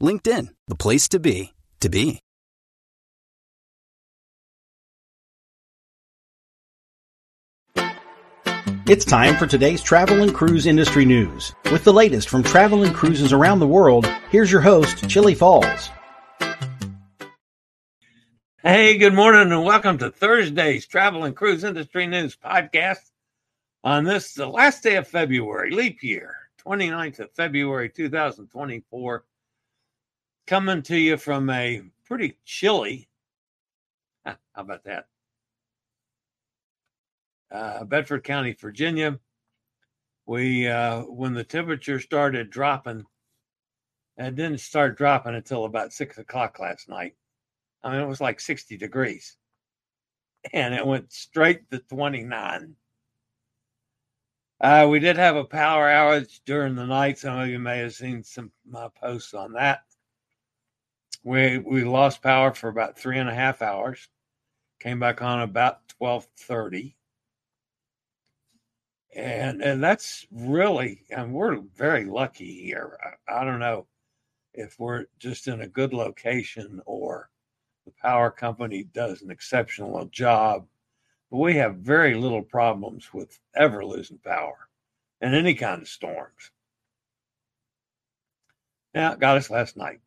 LinkedIn, the place to be, to be. It's time for today's travel and cruise industry news. With the latest from travel and cruises around the world, here's your host, Chillie Falls. Hey, good morning and welcome to Thursday's Travel and Cruise Industry News podcast on this, the last day of February, leap year, 29th of February 2024. Coming to you from a pretty chilly, how about that? Uh, Bedford County, Virginia. We, uh, when the temperature started dropping, it didn't start dropping until about six o'clock last night. I mean, it was like 60 degrees and it went straight to 29. Uh, we did have a power outage during the night. Some of you may have seen some my posts on that we we lost power for about three and a half hours. Came back on about 12.30 and and that's really and we're very lucky here. I, I, don't know if we're just in a good location or the power company does an exceptional job but we have very little problems with ever losing power in any kind of storms. Now got us last night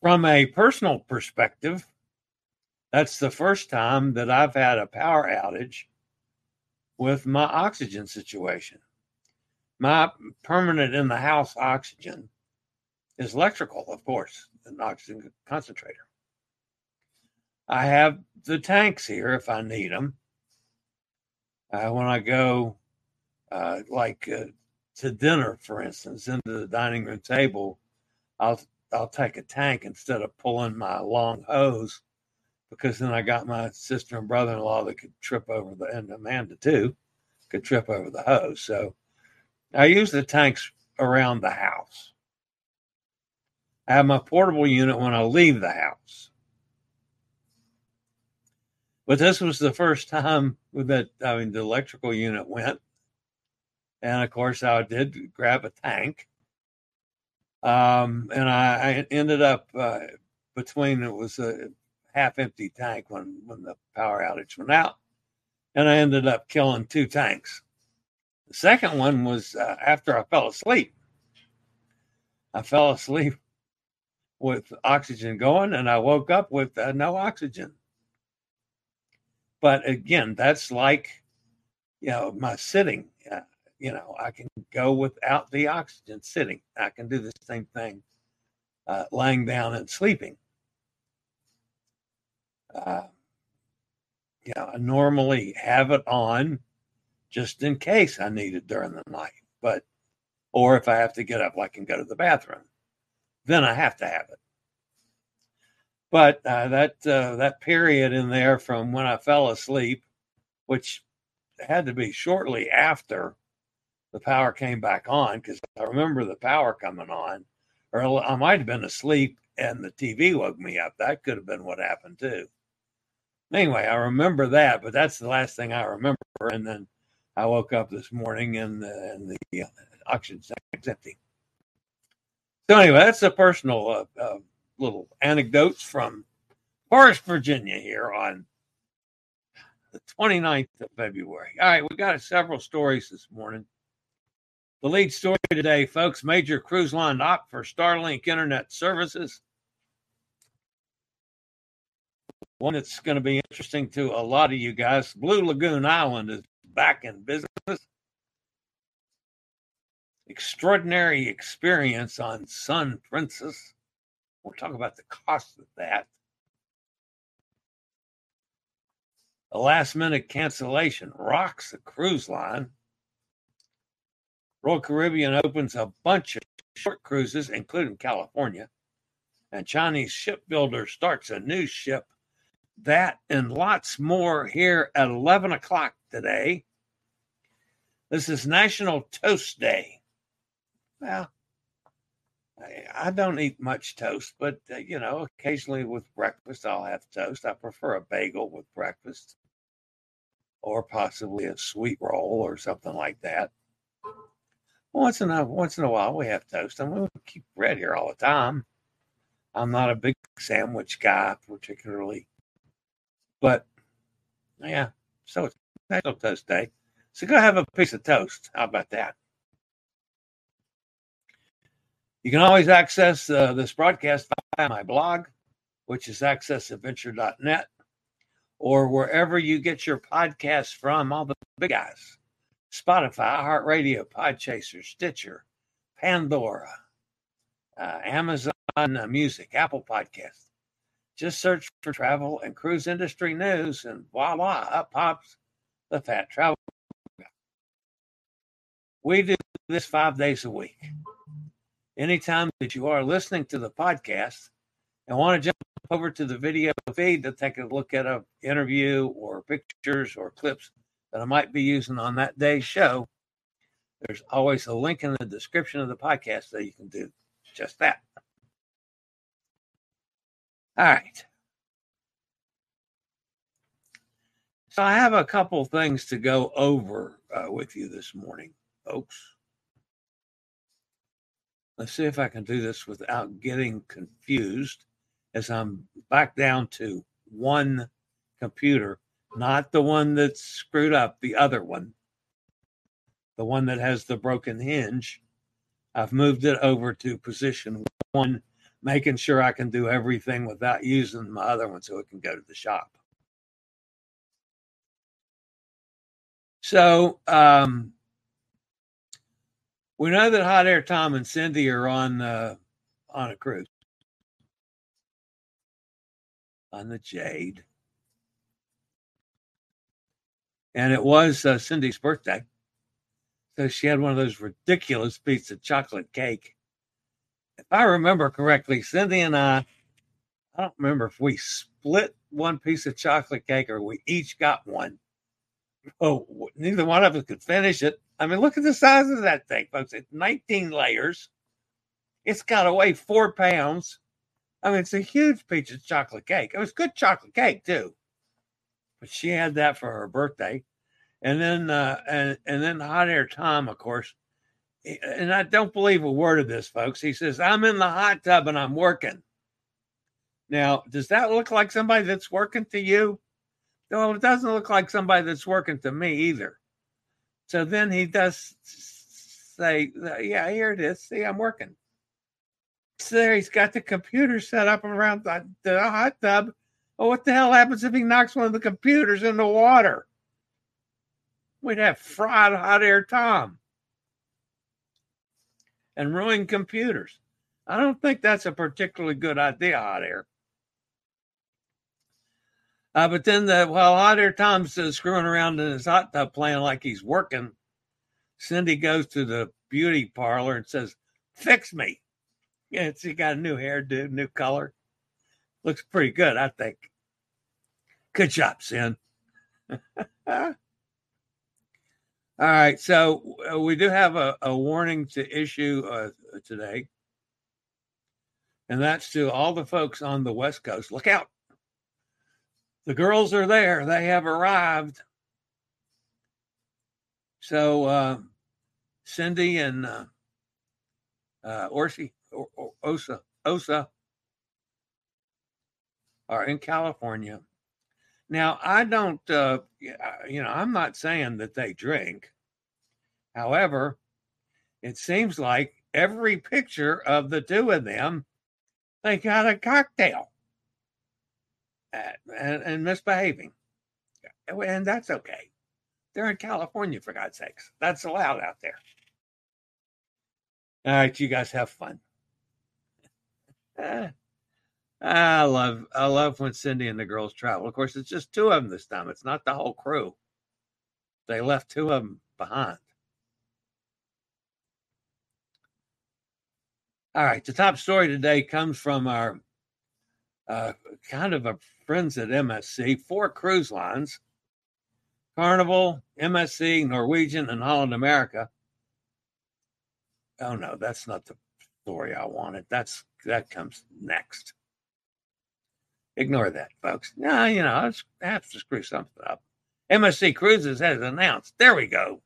from a personal perspective, that's the first time that I've had a power outage with my oxygen situation. My permanent in the house oxygen is electrical, of course, an oxygen concentrator. I have the tanks here if I need them. Uh, when I go, uh, like uh, to dinner, for instance, into the dining room table, I'll I'll take a tank instead of pulling my long hose because then I got my sister and brother in law that could trip over the, and Amanda too, could trip over the hose. So I use the tanks around the house. I have my portable unit when I leave the house. But this was the first time that, I mean, the electrical unit went. And of course, I did grab a tank um, and I, I, ended up uh, between it was a half empty tank when when the power outage went out, and I ended up killing two tanks. The second one was uh, after I fell asleep. I fell asleep with oxygen going, and I woke up with uh, no oxygen. But again, that's like, you know, my sitting. Uh, you know, I can go without the oxygen sitting. I can do the same thing uh, lying down and sleeping. Uh, you know, I normally have it on just in case I need it during the night, but or if I have to get up, like and go to the bathroom, then I have to have it. But uh, that uh, that period in there from when I fell asleep, which had to be shortly after the power came back on because I remember the power coming on, or I might have been asleep and the TV woke me up. That could have been what happened too. Anyway, I remember that, but that's the last thing I remember. And then I woke up this morning and, uh, and the uh, oxygen tank's empty. So anyway, that's a personal uh, uh, little anecdotes from Forest, Virginia here on the 29th of February. All right, we got several stories this morning. The lead story today, folks major cruise line opt for Starlink internet services. one that's going to be interesting to a lot of you guys. Blue Lagoon Island is back in business. Extraordinary experience on Sun Princess. We'll talk about the cost of that. A last minute cancellation rocks the cruise line. Royal Caribbean opens a bunch of short cruises, including California. And Chinese shipbuilder starts a new ship. That and lots more here at 11 o'clock today. This is National Toast Day. Well, I don't eat much toast, but uh, you know, occasionally with breakfast, I'll have toast. I prefer a bagel with breakfast or possibly a sweet roll or something like that. Once in a once in a while, we have toast. Mean, we keep bread here all the time. I'm not a big sandwich guy, particularly, but yeah. So it's National Toast Day. So go have a piece of toast. How about that? You can always access uh, this broadcast via my blog, which is accessadventure.net, or wherever you get your podcasts from, all the big guys Spotify, iHeartRadio, Podchaser, Stitcher, Pandora, uh, Amazon Music, Apple Podcasts. Just search for travel and cruise industry news, and voila, up pops the Fat Travel. We do this five days a week anytime that you are listening to the podcast and want to jump over to the video feed to take a look at an interview or pictures or clips that I might be using on that day's show, there's always a link in the description of the podcast that you can do just that. All right. So I have a couple things to go over uh, with you this morning, folks. Let's see if I can do this without getting confused as I'm back down to one computer, not the one that's screwed up, the other one, the one that has the broken hinge. I've moved it over to position one, making sure I can do everything without using my other one so it can go to the shop. So, um, we know that Hot Air Tom and Cindy are on uh, on a cruise on the Jade, and it was uh, Cindy's birthday, so she had one of those ridiculous pieces of chocolate cake. If I remember correctly, Cindy and I, I don't remember if we split one piece of chocolate cake or we each got one. Oh, neither one of us could finish it. I mean, look at the size of that thing, folks. It's 19 layers. It's got to weigh four pounds. I mean, it's a huge piece of chocolate cake. It was good chocolate cake too, but she had that for her birthday, and then uh, and and then hot air Tom, of course. And I don't believe a word of this, folks. He says, "I'm in the hot tub and I'm working." Now, does that look like somebody that's working to you? Well, it doesn't look like somebody that's working to me either. So then he does say, Yeah, here it is. See, I'm working. So there he's got the computer set up around the, the hot tub. Well, what the hell happens if he knocks one of the computers in the water? We'd have fried hot air Tom and ruined computers. I don't think that's a particularly good idea, hot air. Uh, but then the, while Hot Air Tom's uh, screwing around in his hot tub playing like he's working, Cindy goes to the beauty parlor and says, Fix me. Yeah, she got a new hairdo, new color. Looks pretty good, I think. Good job, Cindy. All right, so uh, we do have a, a warning to issue uh, today, and that's to all the folks on the West Coast. Look out the girls are there. They have arrived. So uh, Cindy and uh, uh, Orsi, or, or, Osa, Osa are in California. Now, I don't, uh, you know, I'm not saying that they drink. However, it seems like every picture of the two of them, they got a cocktail. and, and misbehaving. And that's okay. They're in California, for God's sakes. That's allowed out there. All right, you guys have fun. I love I love when Cindy and the girls travel. Of course, it's just two of them this time. It's not the whole crew. They left two of them behind. All right, the top story today comes from our uh, kind of a friends at MSC, four cruise lines Carnival, MSC, Norwegian, and Holland America. Oh no, that's not the story I wanted. That's that comes next. Ignore that, folks. No, you know, I have to screw something up. MSC Cruises has announced, there we go,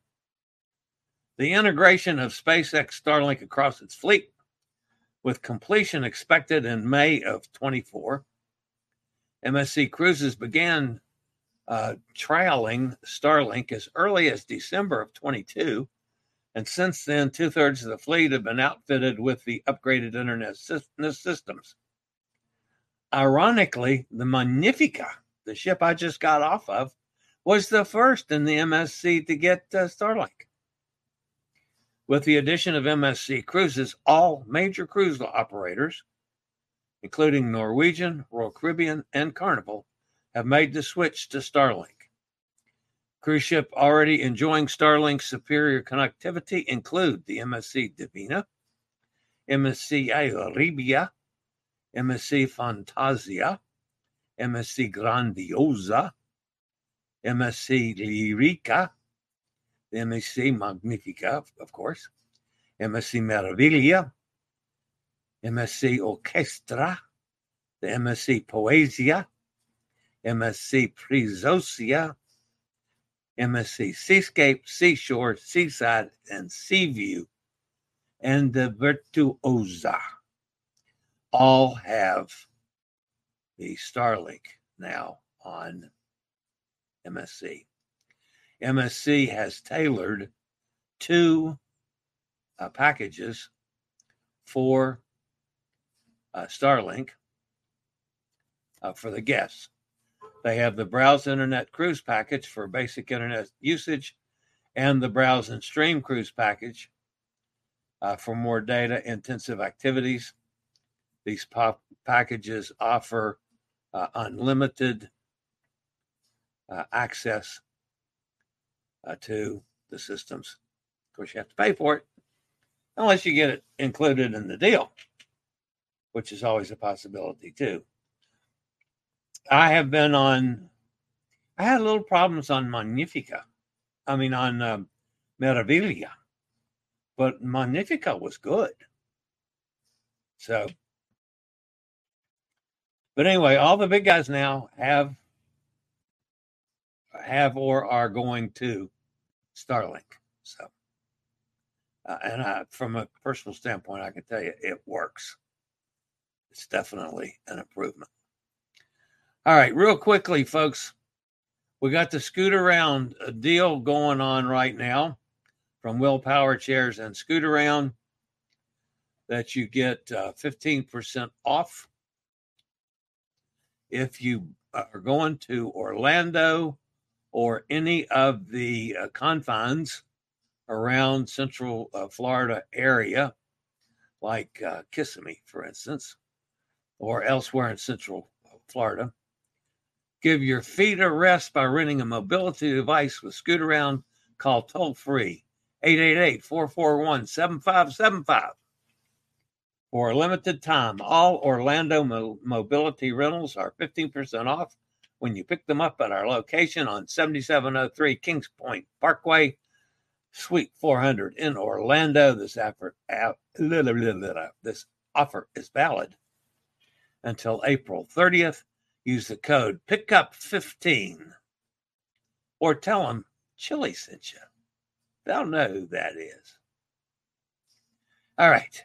the integration of SpaceX Starlink across its fleet, with completion expected in May of 24. MSC Cruises began uh, trialing Starlink as early as December of 22. And since then, two thirds of the fleet have been outfitted with the upgraded internet systems. Ironically, the Magnifica, the ship I just got off of, was the first in the MSC to get uh, Starlink. With the addition of MSC cruises, all major cruise operators, including Norwegian, Royal Caribbean, and Carnival, have made the switch to Starlink. Cruise ship already enjoying Starlink's superior connectivity include the MSC Divina, MSC Armonia, MSC Fantasia, MSC Grandiosa, MSC Lyrica, MSC Magnifica, of course, MSC Meraviglia, MSC Orchestra, the MSC Poesia, MSC Preziosa, MSC Seascape, Seashore, Seaside, and Seaview, and the Virtuosa all have the Starlink now on MSC. MSC has tailored two uh, packages for uh, Starlink uh, for the guests. They have the Browse Internet Cruise package for basic internet usage and the Browse and Stream Cruise package uh, for more data intensive activities. These pop packages offer uh, unlimited uh, access uh, to the systems. Of course, you have to pay for it unless you get it included in the deal, which is always a possibility too. I have been on. I had little problems on Magnifica. I mean, on um, Meraviglia, but Magnifica was good. So, but anyway, all the big guys now have have or are going to Starlink. So, uh, and I, from a personal standpoint, I can tell you it works. It's definitely an improvement. All right, real quickly, folks. We got the scoot around deal going on right now from Whill Power Chairs and Scootaround that you get uh, 15% off if you are going to Orlando or any of the uh, confines around Central uh, Florida area, like uh, Kissimmee, for instance, or elsewhere in Central Florida Give your feet a rest by renting a mobility device with Scootaround. Call toll free 888 441 7575. For a limited time, all Orlando mo- mobility rentals are 15% off when you pick them up at our location on 7703 Kings Point Parkway, Suite 400 in Orlando. This effort, this offer is valid until April 30th use the code pickup15 or tell them Chillie sent you. They'll know who that is. All right.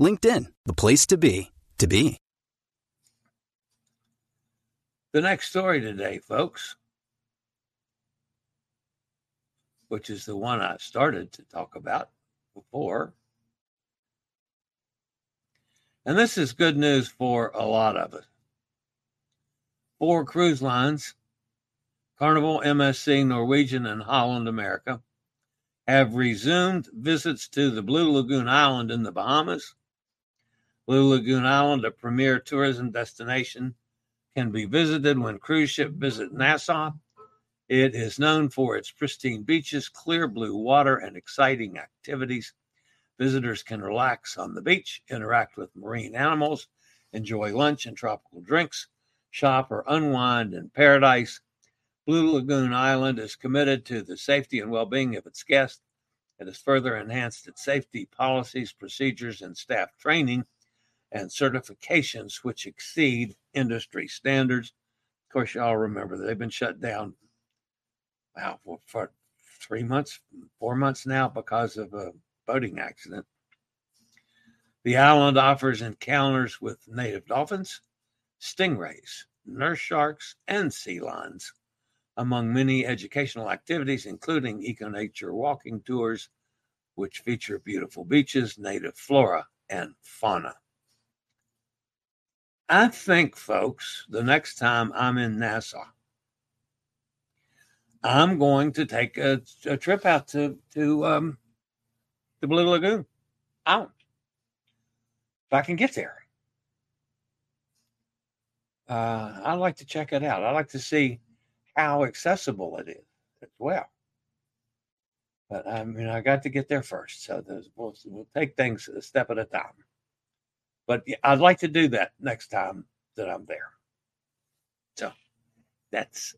LinkedIn, the place to be, to be. The next story today, folks, which is the one I started to talk about before. And this is good news for a lot of us. Four cruise lines, Carnival, MSC, Norwegian, and Holland America, have resumed visits to the Blue Lagoon Island in the Bahamas. Blue Lagoon Island, a premier tourism destination, can be visited when cruise ship visit Nassau it is known for its pristine beaches, clear blue water, and exciting activities. Visitors can relax on the beach, interact with marine animals, enjoy lunch and tropical drinks, shop or unwind in paradise. Blue Lagoon Island is committed to the safety and well being of its guests. It has further enhanced its safety policies, procedures, and staff training and certifications which exceed industry standards. Of course, y'all remember they've been shut down wow, for, for three months, four months now because of a boating accident. The island offers encounters with native dolphins, stingrays, nurse sharks, and sea lions, among many educational activities, including eco nature walking tours, which feature beautiful beaches, native flora, and fauna. I think, folks, the next time I'm in Nassau, I'm going to take a, a trip out to to um, the Blue Lagoon out if I can get there. Uh, I'd like to check it out. I'd like to see how accessible it is as well. But I mean, I got to get there first, so we'll, we'll take things a step at a time. But I'd like to do that next time that I'm there. So that's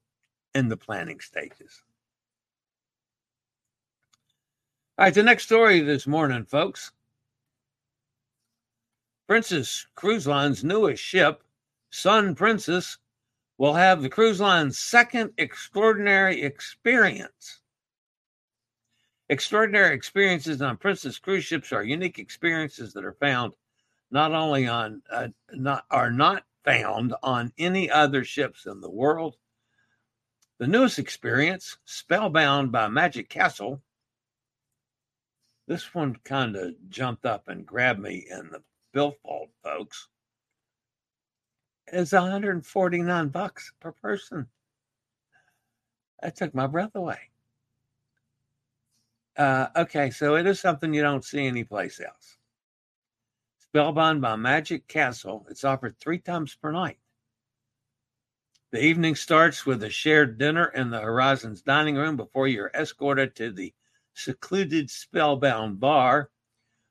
in the planning stages. All right, the next story this morning, folks. Princess Cruise Line's newest ship, Sun Princess, will have the cruise line's second extraordinary experience. Extraordinary experiences on Princess cruise ships are unique experiences that are found not only on uh, not are not found on any other ships in the world the newest experience, Spellbound by Magic Castle. This one kind of jumped up and grabbed me in the billfold, folks. Is 149 bucks per person. That took my breath away. Uh, okay, so it is something you don't see anyplace else. Spellbound by Magic Castle. It's offered three times per night. The evening starts with a shared dinner in the Horizons dining room before you're escorted to the secluded Spellbound bar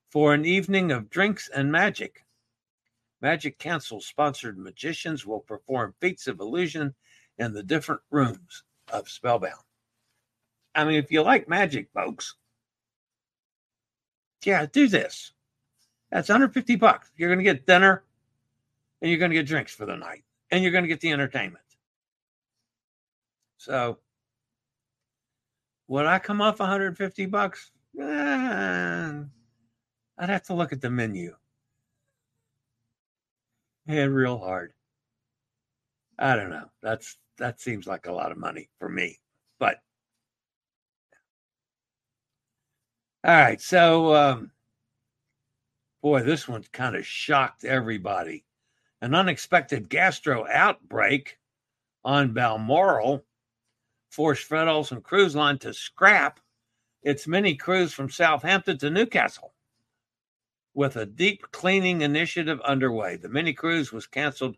for an evening of drinks and magic. Magic Castle sponsored magicians will perform feats of illusion in the different rooms of Spellbound. I mean, if you like magic, folks, yeah, do this. That's 150 bucks. You're going to get dinner and you're going to get drinks for the night and you're going to get the entertainment. So would I come off 150 bucks? Eh, I'd have to look at the menu. And real hard. I don't know. That's that seems like a lot of money for me. But all right, so um, boy, this one kind of shocked everybody. An unexpected gastro outbreak on Balmoral forced Fred Olsen Cruise Line to scrap its mini cruise from Southampton to Newcastle with a deep cleaning initiative underway. The mini cruise was canceled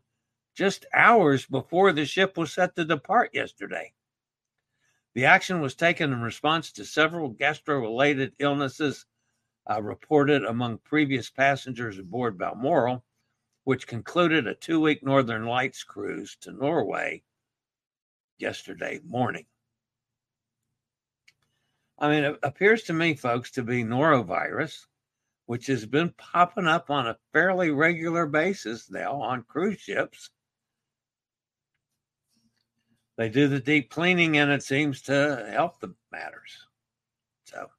just hours before the ship was set to depart yesterday. The action was taken in response to several gastro related illnesses uh, reported among previous passengers aboard Balmoral, which concluded a two week Northern Lights cruise to Norway yesterday morning. I mean, it appears to me, folks, to be norovirus, which has been popping up on a fairly regular basis now on cruise ships. They do the deep cleaning and it seems to help the matters. So,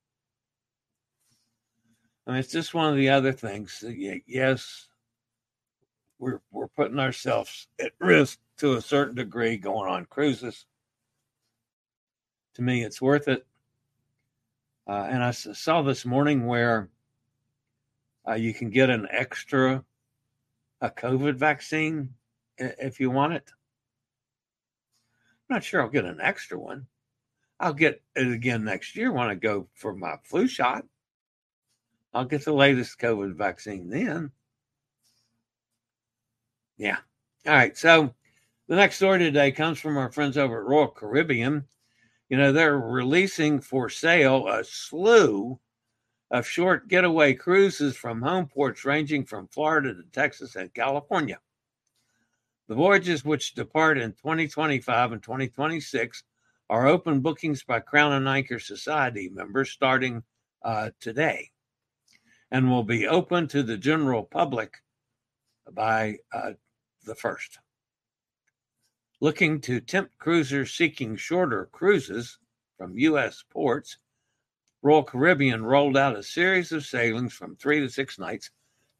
I mean, it's just one of the other things. Yes, we're, we're putting ourselves at risk to a certain degree going on cruises. To me, it's worth it. Uh, and I saw this morning where uh, you can get an extra a COVID vaccine if you want it. I'm not sure I'll get an extra one. I'll get it again next year when I go for my flu shot. I'll get the latest COVID vaccine then. Yeah. All right. So the next story today comes from our friends over at Royal Caribbean. You know, they're releasing for sale a slew of short getaway cruises from home ports ranging from Florida to Texas and California. The voyages which depart in 2025 and 2026 are open bookings by Crown and Anchor Society members starting uh, today and will be open to the general public by uh, the first. Looking to tempt cruisers seeking shorter cruises from U.S. ports, Royal Caribbean rolled out a series of sailings from three to six nights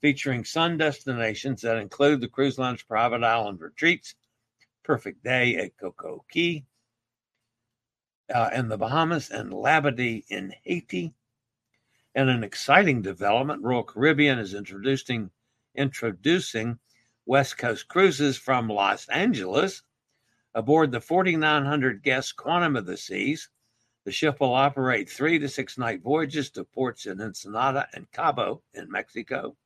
featuring sun destinations that include the cruise line's private island retreats, Perfect Day at Coco Cay uh, in the Bahamas, and Labadee in Haiti. And an exciting development, Royal Caribbean is introducing introducing West Coast cruises from Los Angeles aboard the 4,900 guest Quantum of the Seas. The ship will operate three to six night voyages to ports in Ensenada and Cabo in Mexico.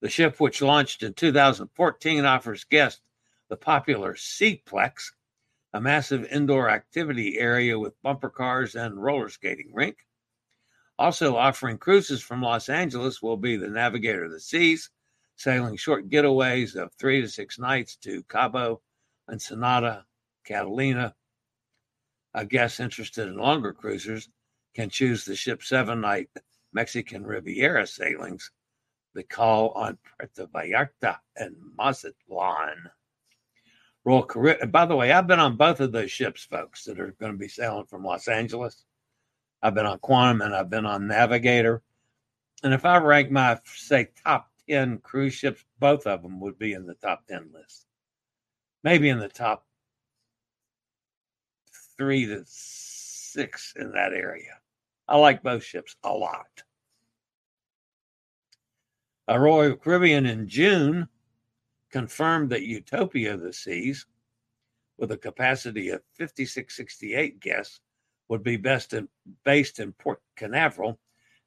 The ship, which launched in 2014, offers guests the popular Seaplex, a massive indoor activity area with bumper cars and roller skating rink. Also offering cruises from Los Angeles will be the Navigator of the Seas, sailing short getaways of three to six nights to Cabo, Ensenada, Catalina. A guest interested in longer cruisers can choose the ship's seven night Mexican Riviera sailings that call on Puerto Vallarta and Mazatlan. Royal Caribbean. By the way, I've been on both of those ships, folks, that are going to be sailing from Los Angeles. I've been on Quantum and I've been on Navigator. And if I rank my, say, top 10 cruise ships, both of them would be in the top 10 list. Maybe in the top three to six in that area. I like both ships a lot. A Royal Caribbean in June confirmed that Utopia of the Seas, with a capacity of 5668 guests, would be best in, based in Port Canaveral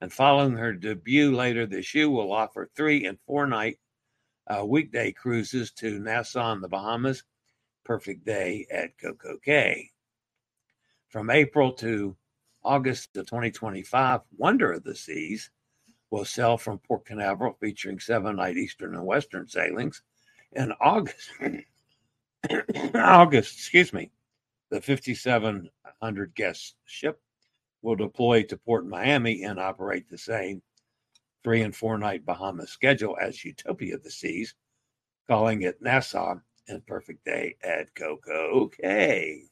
and following her debut later this year, will offer three and four night uh, weekday cruises to Nassau in the Bahamas, Perfect Day at Coco Cay. From April to August of 2025, Wonder of the Seas will sail from Port Canaveral, featuring seven night Eastern and Western sailings. In August, August, excuse me, the 5,700 guest ship will deploy to Port Miami and operate the same three and four night Bahamas schedule as Utopia of the Seas, calling it Nassau and Perfect Day at Coco Cay.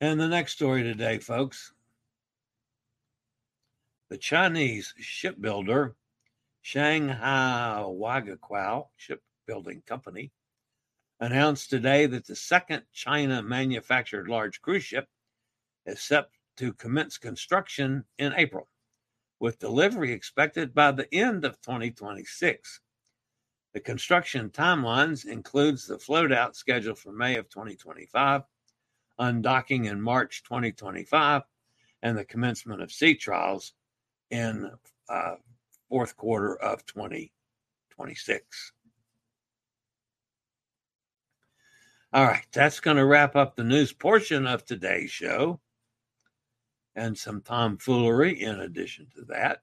And the next story today, folks the Chinese shipbuilder Shanghai Waigaoqiao Shipbuilding Company announced today that the second China manufactured large cruise ship is set to commence construction in April, with delivery expected by the end of 2026. The construction timelines includes the float out scheduled for May of 2025, undocking in March 2025 and the commencement of sea trials in uh, fourth quarter of 2026. All right, that's going to wrap up the news portion of today's show and some tomfoolery in addition to that.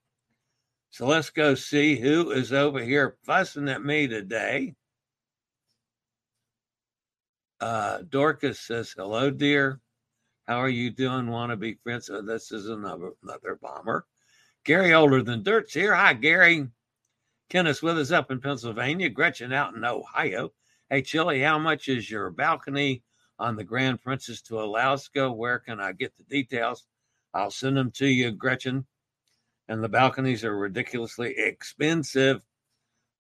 So let's go see who is over here fussing at me today. Uh, Dorcas says, Hello, dear. How are you doing? Want to be friends? Oh, this is another, another bomber. Gary Older Than Dirt's here. Hi, Gary. Kenneth with us up in Pennsylvania. Gretchen out in Ohio. Hey, Chillie, how much is your balcony on the Grand Princess to Alaska? Where can I get the details? I'll send them to you, Gretchen. And the balconies are ridiculously expensive,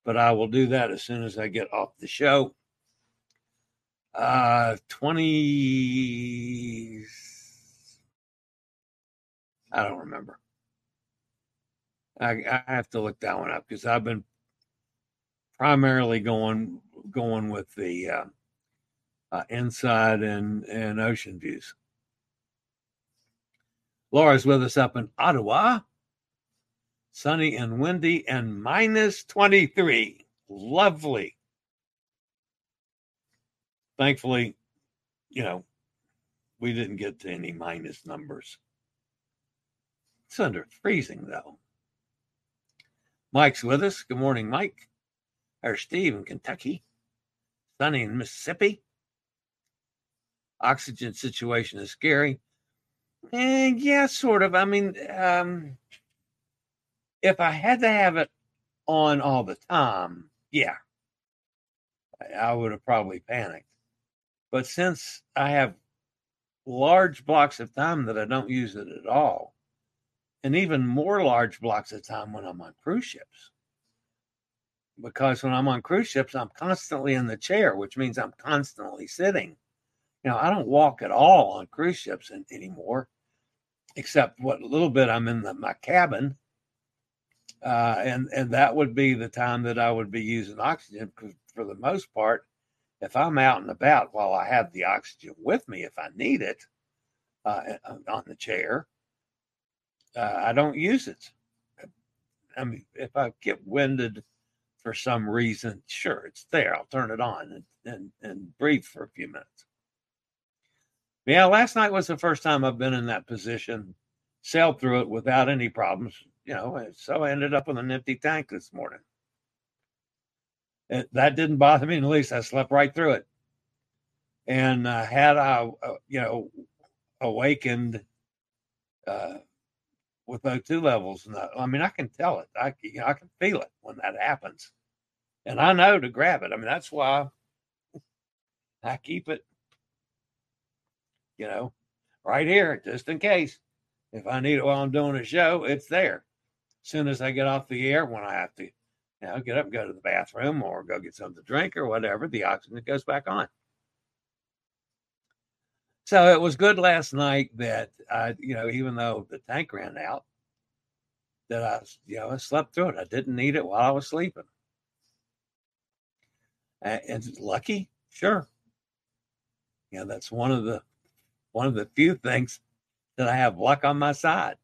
but I will do that as soon as I get off the show. Uh, 20, I don't remember. I, I have to look that one up because I've been primarily going going with the uh, uh, inside and and ocean views. Laura's with us up in Ottawa. Sunny and windy and minus 23. Lovely. Thankfully, you know, we didn't get to any minus numbers. It's under freezing though. Mike's with us. Good morning, Mike. Or Steve in Kentucky. Sunny in Mississippi. Oxygen situation is scary. And yeah, sort of. I mean, um, if I had to have it on all the time, yeah, I would have probably panicked. But since I have large blocks of time that I don't use it at all, and even more large blocks of time when I'm on cruise ships, because when I'm on cruise ships, I'm constantly in the chair, which means I'm constantly sitting. You know, I don't walk at all on cruise ships anymore, except what little bit I'm in the, my cabin, uh, and and that would be the time that I would be using oxygen. Because for the most part, if I'm out and about while I have the oxygen with me, if I need it uh, on the chair, uh, I don't use it. I mean, if I get winded for some reason, sure, it's there. I'll turn it on and, and, and breathe for a few minutes. Yeah, last night was the first time I've been in that position, sailed through it without any problems, you know, so I ended up with an empty tank this morning. It, that didn't bother me in the least. I slept right through it. And uh, had I, uh, you know, awakened uh, with O2 levels. And I mean, I can tell it. I, you know, I can feel it when that happens, and I know to grab it. I mean, that's why I keep it, you know, right here just in case. If I need it while I'm doing a show, it's there. As soon as I get off the air, when I have to, you know, get up go to the bathroom or go get something to drink or whatever, the oxygen goes back on. So it was good last night that I, you know, even though the tank ran out, that I, you know, I slept through it. I didn't need it while I was sleeping. And lucky, sure. You know, that's one of the one of the few things that I have luck on my side.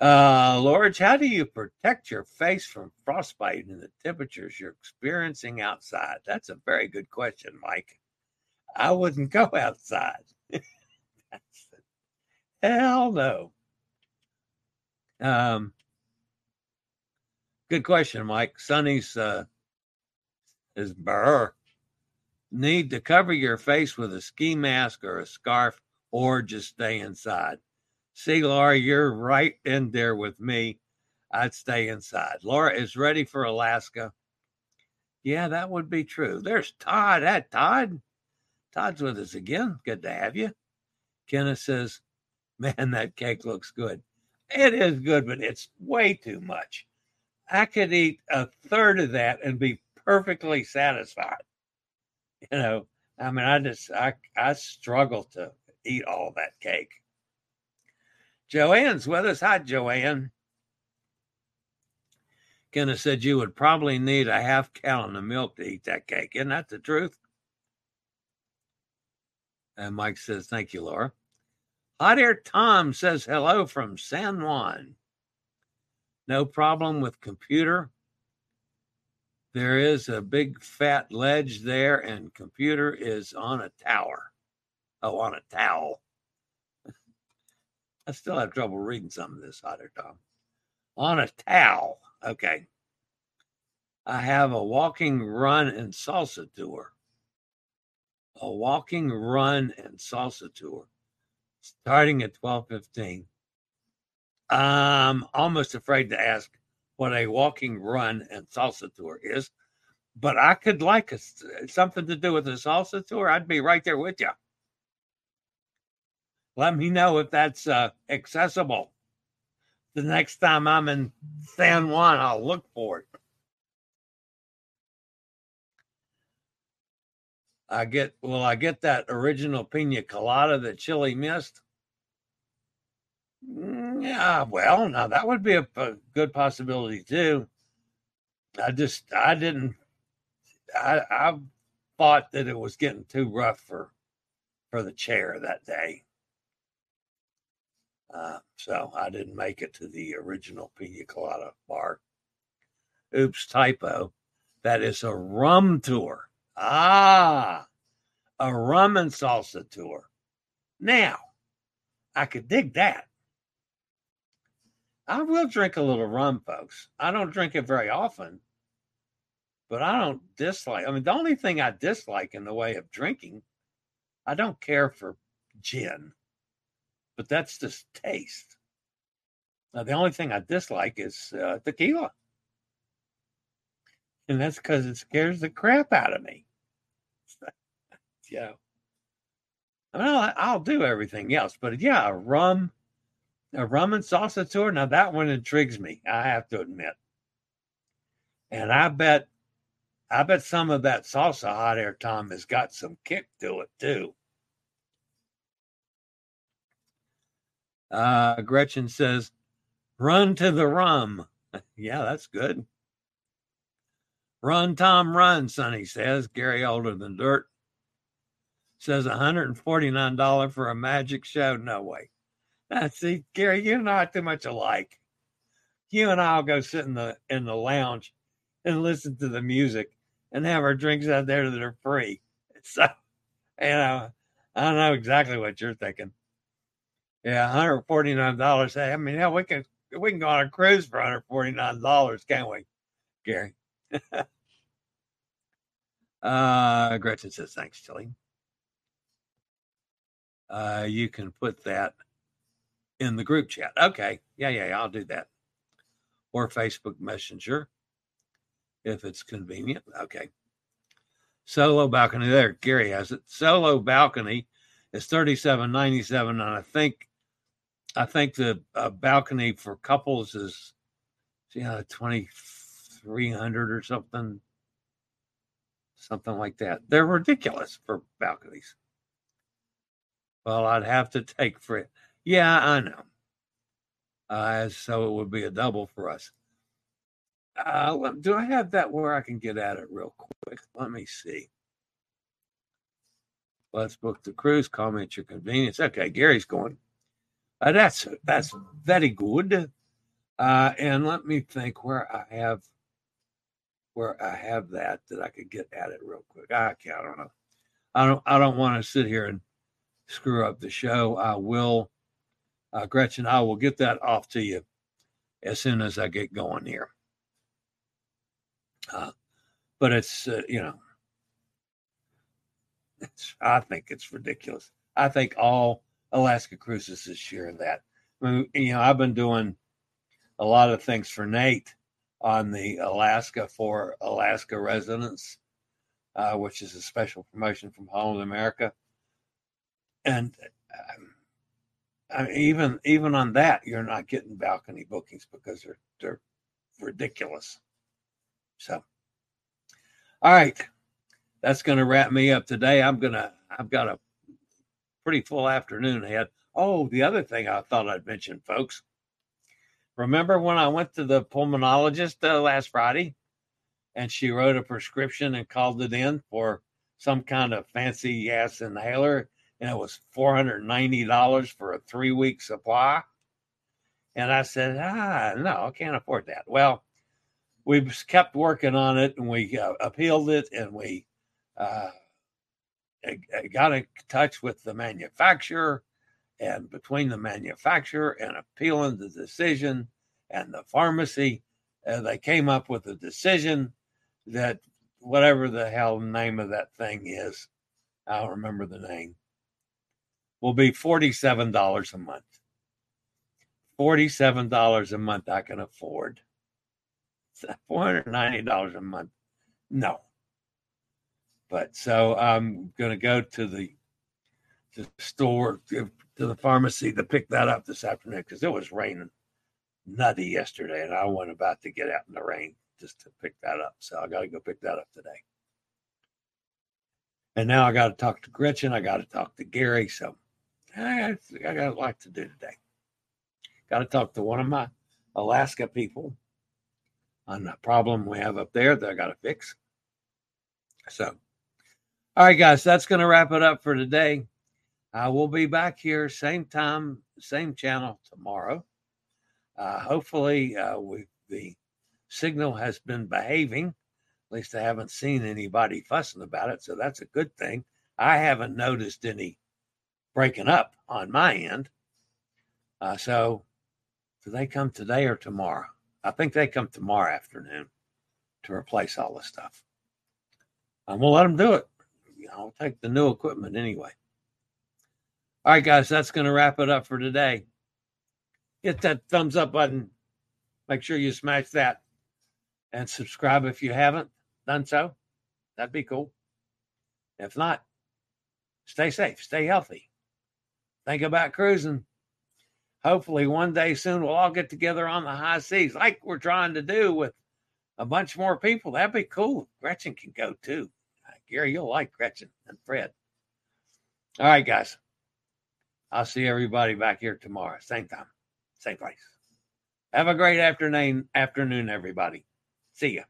Uh, Lorge, how do you protect your face from frostbite in the temperatures you're experiencing outside? That's a very good question, Mike. I wouldn't go outside. Hell no. Um, good question, Mike. Sonny's uh, is burr. Need to cover your face with a ski mask or a scarf, or just stay inside. See, Laura, you're right in there with me. I'd stay inside. Laura is ready for Alaska. Yeah, that would be true. There's Todd. That Todd. Todd's with us again. Good to have you. Kenneth says, Man, that cake looks good. It is good, but it's way too much. I could eat a third of that and be perfectly satisfied. You know, I mean, I just, I, I struggle to eat all that cake. Joanne's with us. Hi, Joanne. Kenneth said you would probably need a half gallon of milk to eat that cake. Isn't that the truth? And Mike says, Thank you, Laura. Hot Air Tom says hello from San Juan. No problem with computer. There is a big fat ledge there, and computer is on a tower. Oh, on a towel. I still have trouble reading some of this, Hot Air Tom. On a towel. Okay. I have a walking, run, and salsa tour. A walking, run, and salsa tour starting at 12:15. I'm almost afraid to ask what a walking, run, and salsa tour is, but I could like a, something to do with a salsa tour. I'd be right there with you. Let me know if that's uh, accessible. The next time I'm in San Juan, I'll look for it. I get will I get that original pina colada that Chillie missed? Mm, yeah, well, now that would be a, a, good possibility too. I just I didn't I I thought that it was getting too rough for for the chair that day. Uh, so I didn't make it to the original pina colada bar. Oops, typo. That is a rum tour. Ah, a rum and salsa tour. Now, I could dig that. I will drink a little rum, folks. I don't drink it very often, but I don't dislike. I mean, the only thing I dislike in the way of drinking, I don't care for gin, but that's just taste. Now, the only thing I dislike is uh, tequila, and that's because it scares the crap out of me yeah. I mean, I'll, I'll do everything else, but yeah, a rum, a rum and salsa tour. Now that one intrigues me. I have to admit, and I bet, I bet some of that salsa hot air Tom has got some kick to it too. Uh, Gretchen says, "Run to the rum." yeah, that's good. Run, Tom, run, Sonny says. Gary older than dirt says $149 for a magic show. No way. Now, see, Gary, you and I are too much alike. You and I'll go sit in the in the lounge and listen to the music and have our drinks out there that are free. So, you know, I don't know exactly what you're thinking. Yeah, $149. Hey, I mean, yeah, we can we can go on a cruise for $149, can't we, Gary? uh Gretchen says, thanks, Chillie uh, you can put that in the group chat. Okay. Yeah, yeah, yeah, I'll do that. Or Facebook Messenger if it's convenient. Okay. Solo balcony there. Gary has it. Solo balcony is thirty-seven ninety-seven, and I think, I think the uh, balcony for couples is, yeah, twenty-three hundred or something, something like that. They're ridiculous for balconies. Well, I'd have to take it. Yeah, I know. Uh, so it would be a double for us. Uh, do I have that where I can get at it real quick? Let me see. Let's book the cruise. Call me at your convenience. Okay, Gary's going. Uh, that's that's very good. Uh, and let me think where I have where I have that that I could get at it real quick. I, I don't know. I don't I don't want to sit here and screw up the show, I will, uh, Gretchen, I will get that off to you as soon as I get going here. Uh, but it's, uh, you know, it's, I think it's ridiculous. I think all Alaska cruises is sharing that. I mean, you know, I've been doing a lot of things for Nate on the Alaska for Alaska residents, uh, which is a special promotion from Holland America and um, I mean, even even on that, you're not getting balcony bookings because they're they're ridiculous. So, all right, that's going to wrap me up today. I'm gonna I've got a pretty full afternoon ahead. Oh, the other thing I thought I'd mention, folks. Remember when I went to the pulmonologist uh, last Friday, and she wrote a prescription and called it in for some kind of fancy ass inhaler and it was $490 for a three week supply. And I said, ah, no, I can't afford that. Well, we kept working on it and we uh, appealed it and we uh, got in touch with the manufacturer. And between the manufacturer and appealing the decision and the pharmacy, uh, they came up with a decision that whatever the hell name of that thing is, I don't remember the name, will be $47 a month. $47 a month I can afford. $490 a month. No. But so I'm going to go to the, the store, to, to the pharmacy to pick that up this afternoon because it was raining nutty yesterday and I wasn't about to get out in the rain just to pick that up. So I got to go pick that up today. And now I got to talk to Gretchen. I got to talk to Gary. So I, I got a lot to do today. Got to talk to one of my Alaska people on the problem we have up there that I got to fix. So, all right, guys, that's going to wrap it up for today. Uh, we'll be back here same time, same channel tomorrow. Uh, hopefully, uh, we, the signal has been behaving. At least I haven't seen anybody fussing about it, so that's a good thing. I haven't noticed any breaking up on my end. Uh, so, do they come today or tomorrow? I think they come tomorrow afternoon to replace all the stuff. And we'll let them do it. I'll take the new equipment anyway. All right, guys, that's going to wrap it up for today. Hit that thumbs up button. Make sure you smash that and subscribe if you haven't done so. That'd be cool. If not, stay safe, stay healthy. Think about cruising hopefully one day soon we'll all get together on the high seas like we're trying to do with a bunch more people. That'd be cool. Gretchen can go too. Gary, you'll like Gretchen and Fred. All right, guys. I'll see everybody back here tomorrow. Same time, same place. Have a great afternoon, afternoon, everybody. See ya.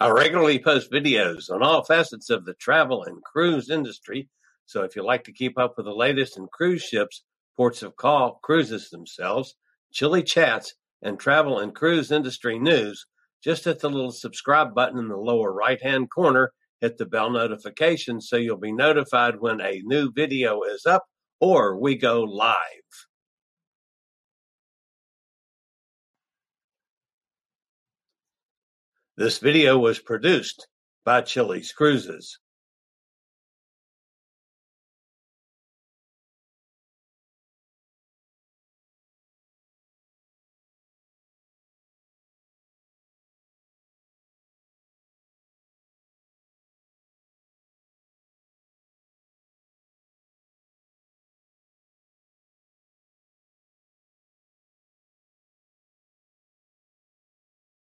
I regularly post videos on all facets of the travel and cruise industry. So if you like to keep up with the latest in cruise ships, ports of call, cruises themselves, Chillie chats, and travel and cruise industry news, just hit the little subscribe button in the lower right hand corner. Hit the bell notification so you'll be notified when a new video is up or we go live. This video was produced by Chillie's Cruises.